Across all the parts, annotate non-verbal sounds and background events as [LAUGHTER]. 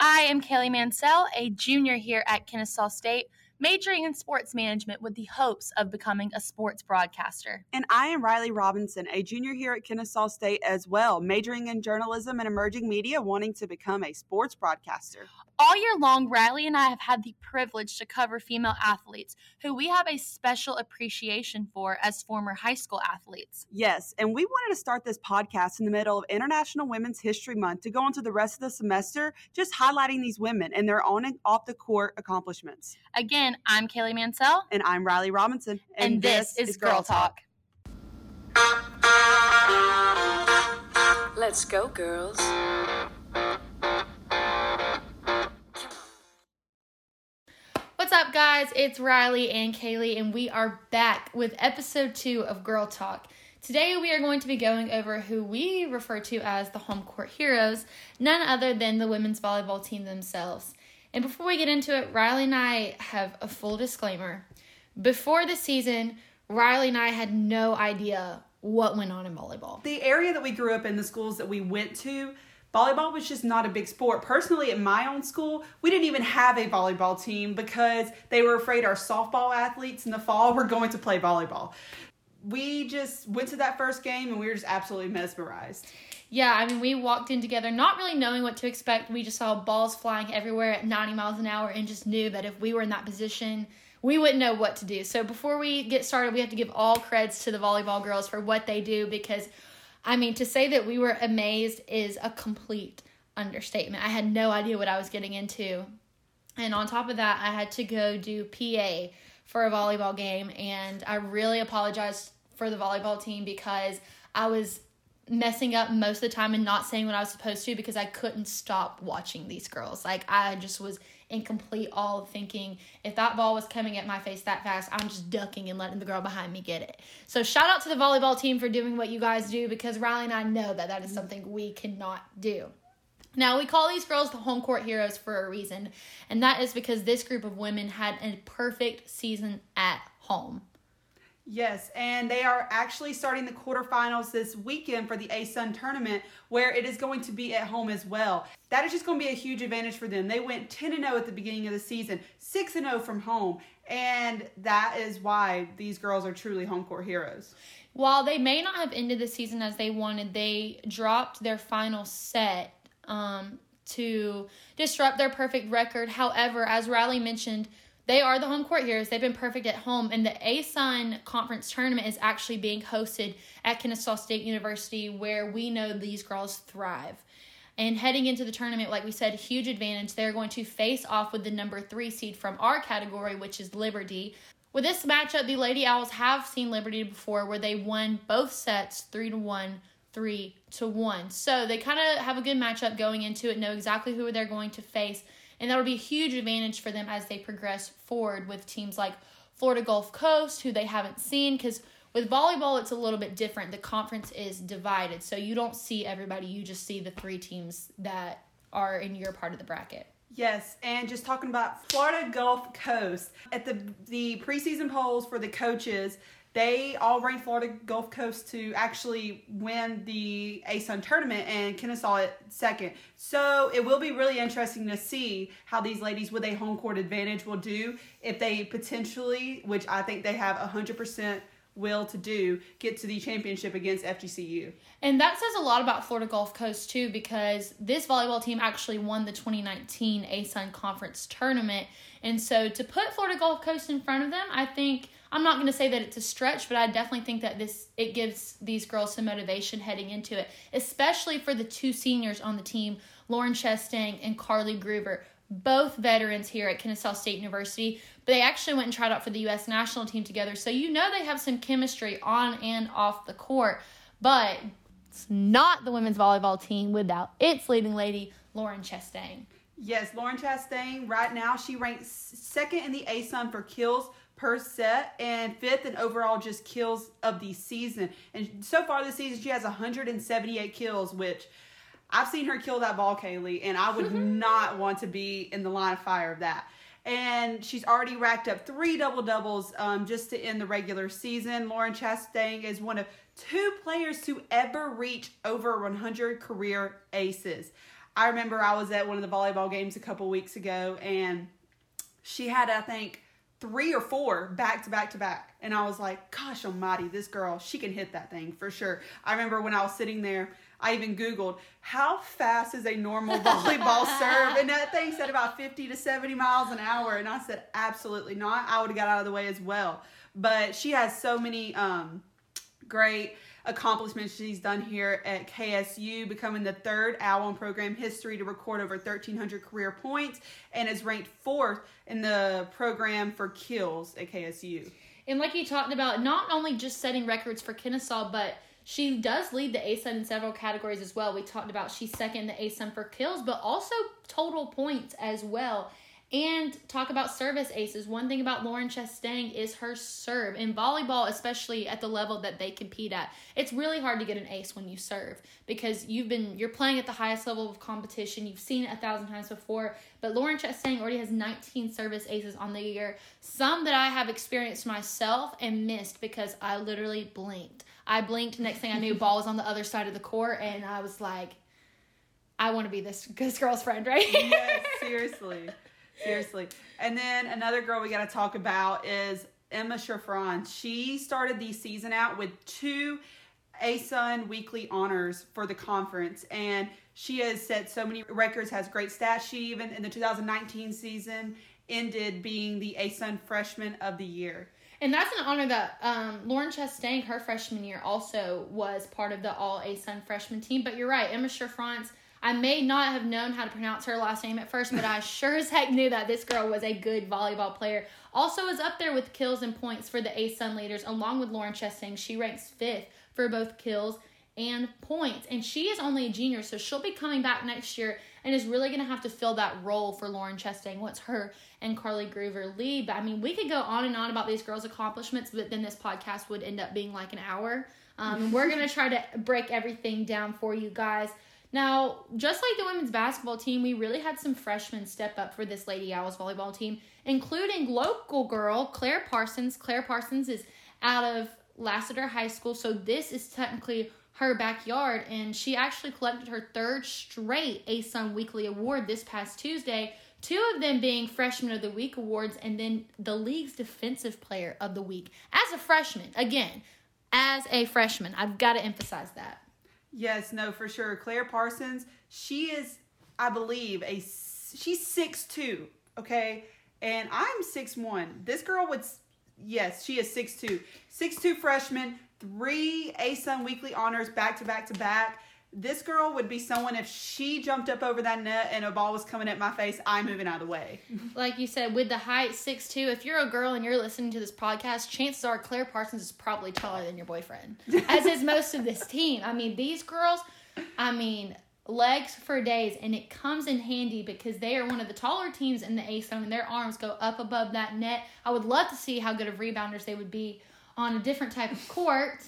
I am Kaylee Mansell, a junior here at Kennesaw State, majoring in sports management with the hopes of becoming a sports broadcaster. And I am Riley Robinson, a junior here at Kennesaw State as well, majoring in journalism and emerging media, wanting to become a sports broadcaster. All year long, Riley and I have had the privilege to cover female athletes who we have a special appreciation for as former high school athletes. Yes, and we wanted to start this podcast in the middle of International Women's History Month to go into the rest of the semester just highlighting these women and their on and off the court accomplishments. Again, I'm Kaylee Mansell. And I'm Riley Robinson. And, and this, this, is Girl Talk. Talk. Let's go, girls. What's up, guys? It's Riley and Kaylee, and we are back with episode two of Girl Talk. Today, we are going to be going over who we refer to as the home court heroes, none other than the women's volleyball team themselves. And before we get into it, Riley and I have a full disclaimer. Before the season, Riley and I had no idea what went on in volleyball. The area that we grew up in, the schools that we went to, volleyball was just not a big sport. Personally, at my own school, we didn't even have a volleyball team because they were afraid our softball athletes in the fall [LAUGHS] were going to play volleyball. We just went to that first game and we were just absolutely mesmerized. Yeah, I mean, we walked in together not really knowing what to expect. We just saw balls flying everywhere at 90 miles an hour and just knew that if we were in that position, we wouldn't know what to do. So before we get started, we have to give all creds to the volleyball girls for what they do because I mean, to say that we were amazed is a complete understatement. I had no idea what I was getting into. And on top of that, I had to go do PA for a volleyball game. And I really apologized for the volleyball team because I was messing up most of the time and not saying what I was supposed to because I couldn't stop watching these girls. Like, I just was in complete awe thinking if that ball was coming at my face that fast, I'm just ducking and letting the girl behind me get it. So shout out to the volleyball team for doing what you guys do because Riley and I know that that is something we cannot do. Now, we call these girls the home court heroes for a reason, and that is because this group of women had a perfect season at home. Yes, and they are actually starting the quarterfinals this weekend for the ASUN tournament where it is going to be at home as well. That is just going to be a huge advantage for them. They went 10 0 at the beginning of the season, 6 0 from home, and that is why these girls are truly home court heroes. While they may not have ended the season as they wanted, they dropped their final set um, to disrupt their perfect record. However, as Riley mentioned, they are the home court heroes. They've been perfect at home. And the ASUN conference tournament is actually being hosted at Kennesaw State University, where we know these girls thrive. And heading into the tournament, like we said, huge advantage. They're going to face off with the number three seed from our category, which is Liberty. With this matchup, the Lady Owls have seen Liberty before, where they won both sets three to one, three to one. So they kind of have a good matchup going into it, know exactly who they're going to face and that would be a huge advantage for them as they progress forward with teams like Florida Gulf Coast, who they haven't seen. Because with volleyball, it's a little bit different. The conference is divided, so you don't see everybody, you just see the three teams that are in your part of the bracket. Yes, and just talking about Florida Gulf Coast at the the preseason polls for the coaches, they all ranked Florida Gulf Coast to actually win the ASUN tournament and Kennesaw at second. So it will be really interesting to see how these ladies with a home court advantage will do if they potentially, which I think they have 100% will to do, get to the championship against FGCU. And that says a lot about Florida Gulf Coast too because this volleyball team actually won the 2019 ASUN conference tournament. And so to put Florida Gulf Coast in front of them, I think I'm not going to say that it's a stretch, but I definitely think that this it gives these girls some motivation heading into it, especially for the two seniors on the team, Lauren Chastain and Carly Groover, both veterans here at Kennesaw State University. But they actually went and tried out for the U.S. national team together, so you know they have some chemistry on and off the court. But it's not the women's volleyball team without its leading lady, Lauren Chastain. Yes, Lauren Chastain, right now, she ranks second in the ASUN for kills per set and fifth and overall just kills of the season. And so far this season, she has 178 kills, which I've seen her kill that ball, Kaylee, and I would not want to be in the line of fire of that. And she's already racked up three double doubles um, just to end the regular season. Lauren Chastain is one of two players to ever reach over 100 career aces. I remember I was at one of the volleyball games a couple weeks ago, and she had, I think, three or four back to back to back. And I was like, gosh almighty, this girl, she can hit that thing for sure. I remember when I was sitting there, I even Googled, how fast is a normal [LAUGHS] volleyball serve? And that thing said about 50 to 70 miles an hour. And I said, absolutely not. I would have got out of the way as well. But she has so many um, great accomplishments she's done here at KSU, becoming the third owl in program history to record over 1,300 career points and is ranked fourth in the program for kills at KSU. And like you talked about, not only just setting records for Kennesaw, but she does lead the ASUN in several categories as well. We talked about she's second in the ASUN for kills, but also total points as well. And talk about service aces. One thing about Lauren Chastain is her serve. In volleyball, especially at the level that they compete at, it's really hard to get an ace when you serve because you've been you're playing at the highest level of competition. You've seen it a thousand times before. But Lauren Chastain already has 19 service aces on the year. Some that I have experienced myself and missed because I literally blinked. I blinked. Next thing I knew, ball was on the other side of the court, and I was like, I want to be this this girl's friend, right? yes, seriously. Seriously. And then another girl we got to talk about is Emma Shafron. She started the season out with two ASUN weekly honors for the conference, and she has set so many records, has great stats. She even in the 2019 season ended being the ASUN Freshman of the Year. And that's an honor that um, Lauren Chastain, her freshman year, also was part of the All ASUN freshman team. But you're right, Emma Shafrance I may not have known how to pronounce her last name at first, but I sure as heck knew that this girl was a good volleyball player. Also is up there with kills and points for the ASUN leaders, along with Lauren Chastain. She ranks fifth for both kills and points. And she is only a junior, so she'll be coming back next year and is really going to have to fill that role for Lauren Chastain once her and Carly Groover leave. But I mean, we could go on and on about these girls' accomplishments, but then this podcast would end up being like an hour. Um, we're going to try to break everything down for you guys. Now, just like the women's basketball team, we really had some freshmen step up for this Lady Owls volleyball team, including local girl Claire Parsons. Claire Parsons is out of Lassiter High School, so this is technically her backyard, and she actually collected her third straight ASUN Weekly Award this past Tuesday. Two of them being Freshman of the Week awards, and then the league's Defensive Player of the Week as a freshman. Again, as a freshman, I've got to emphasize that. Yes, no, for sure. Claire Parsons, she is, I believe, a she's six two. Okay, and I'm six one. This girl would, yes, she is six two. Six two freshman, three ASUN weekly honors back to back to back this girl would be someone if she jumped up over that net and a ball was coming at my face, I'm moving out of the way. Like you said, with the height six two, if you're a girl and you're listening to this podcast, chances are Claire Parsons is probably taller than your boyfriend, [LAUGHS] as is most of this team. I mean, these girls, I mean, legs for days, and it comes in handy because they are one of the taller teams in the ASUN, and their arms go up above that net. I would love to see how good of rebounders they would be on a different type of court,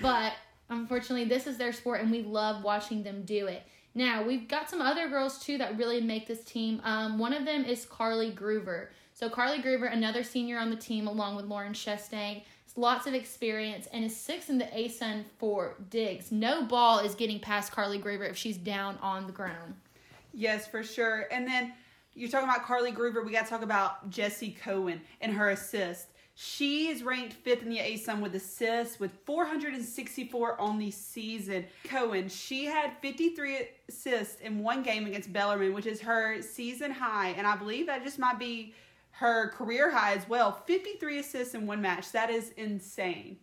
but Unfortunately, this is their sport, and we love watching them do it. Now, we've got some other girls too that really make this team. Um, one of them is Carly Groover. So, Carly Groover, another senior on the team, along with Lauren Chastain, lots of experience and is sixth in the ASUN for digs. No ball is getting past Carly Groover if she's down on the ground. Yes, for sure. And then you're talking about Carly Groover. We got to talk about Jessie Cohen and her assist. She is ranked fifth in the ASUN with assists with 464 on the season. Cohen, she had 53 assists in one game against Bellarmine, which is her season high, and I believe that just might be her career high as well. 53 assists in one match. That is insane.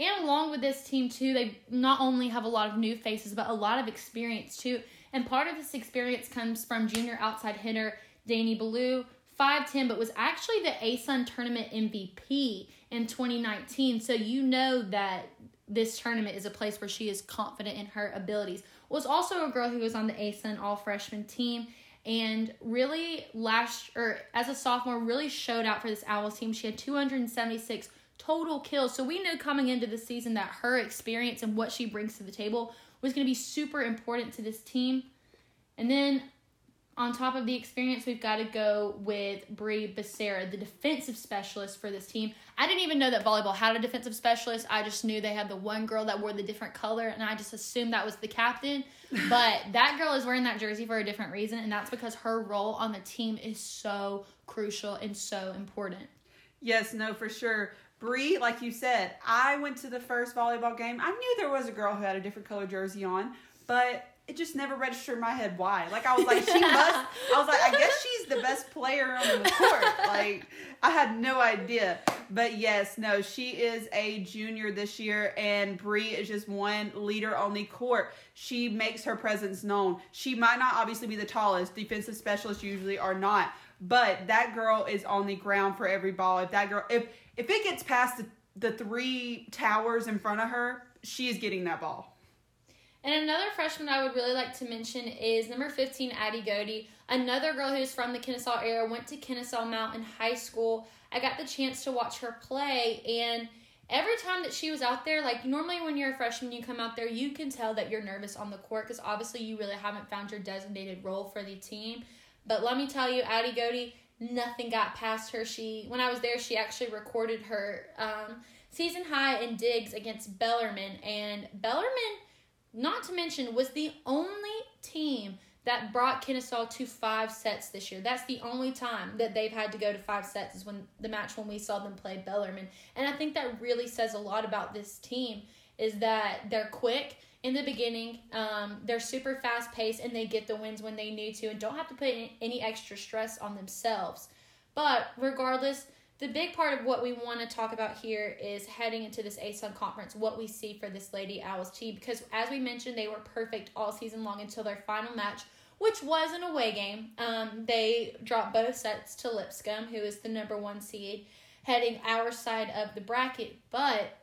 And along with this team too, they not only have a lot of new faces, but a lot of experience too. And part of this experience comes from junior outside hitter Danny Ballou, 5'10, but was actually the ASUN tournament MVP in 2019. So you know that this tournament is a place where she is confident in her abilities. Was also a girl who was on the ASUN all freshman team and really last or as a sophomore really showed out for this Owls team. She had 276 total kills. So we knew coming into the season that her experience and what she brings to the table was going to be super important to this team. And then on top of the experience, we've got to go with Brie Becerra, the defensive specialist for this team. I didn't even know that volleyball had a defensive specialist. I just knew they had the one girl that wore the different color, and I just assumed that was the captain. [LAUGHS] But that girl is wearing that jersey for a different reason, and that's because her role on the team is so crucial and so important. Yes, no, for sure. Bree, like you said, I went to the first volleyball game. I knew there was a girl who had a different color jersey on, but it just never registered in my head why. Like I was like, she must. I was like, I guess she's the best player on the court. Like I had no idea. But yes, no, she is a junior this year, and Bree is just one leader on the court. She makes her presence known. She might not obviously be the tallest. Defensive specialists usually are not, but that girl is on the ground for every ball. If that girl, if if it gets past the, the three towers in front of her, she is getting that ball. And another freshman I would really like to mention is number 15, Addie Godey. Another girl who's from the Kennesaw area, went to Kennesaw Mountain High School. I got the chance to watch her play, and every time that she was out there, like normally when you're a freshman, you come out there, you can tell that you're nervous on the court because obviously you really haven't found your designated role for the team. But let me tell you, Addie Godey, nothing got past her. She, when I was there, she actually recorded her um, season high in digs against Bellarmine, and Bellarmine not to mention, was the only team that brought Kennesaw to five sets this year. That's the only time that they've had to go to five sets is when the match when we saw them play Bellarmine. And I think that really says a lot about this team is that they're quick in the beginning, um, they're super fast paced, and they get the wins when they need to and don't have to put any extra stress on themselves. But regardless, the big part of what we want to talk about here is heading into this ASUN conference, what we see for this Lady Owls team. Because as we mentioned, they were perfect all season long until their final match, which was an away game. Um, they dropped both sets to Lipscomb, who is the number one seed, heading our side of the bracket. But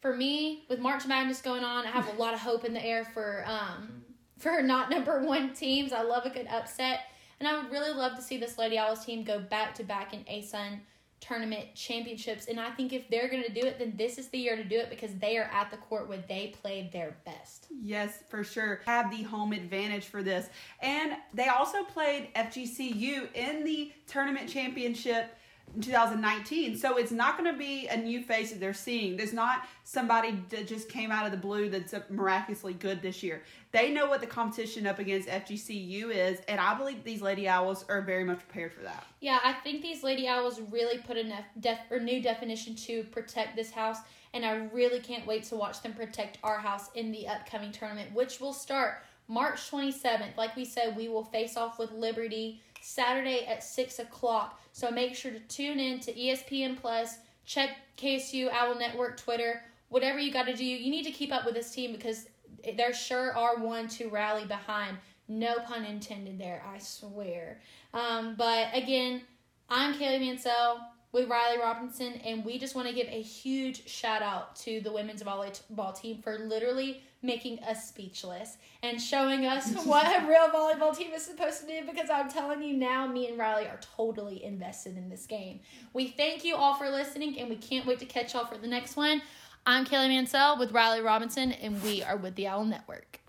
for me, with March Madness going on, I have a lot of hope in the air for um, for not number one teams. I love a good upset. And I would really love to see this Lady Owls team go back to back in ASUN tournament championships. And I think if they're going to do it, then this is the year to do it because they are at the court where they played their best. Yes, for sure. Have the home advantage for this. And they also played FGCU in the tournament championship 2019. So it's not going to be a new face that they're seeing. There's not somebody that just came out of the blue that's miraculously good this year. They know what the competition up against FGCU is, and I believe these Lady Owls are very much prepared for that. Yeah, I think these Lady Owls really put a def- or new definition to protect this house, and I really can't wait to watch them protect our house in the upcoming tournament, which will start March 27th. Like we said, we will face off with Liberty Saturday at 6 o'clock. So make sure to tune in to ESPN Plus, check KSU Owl Network Twitter, whatever you got to do. You need to keep up with this team because there sure are one to rally behind. No pun intended there, I swear. Um, but again, I'm Kaylee Mansell with Riley Robinson, and we just want to give a huge shout out to the women's volleyball team for literally making us speechless and showing us [LAUGHS] what a real volleyball team is supposed to do because I'm telling you now, me and Riley are totally invested in this game. We thank you all for listening and we can't wait to catch y'all for the next one. I'm Kelly Mansell with Riley Robinson and we are with the Owl Network.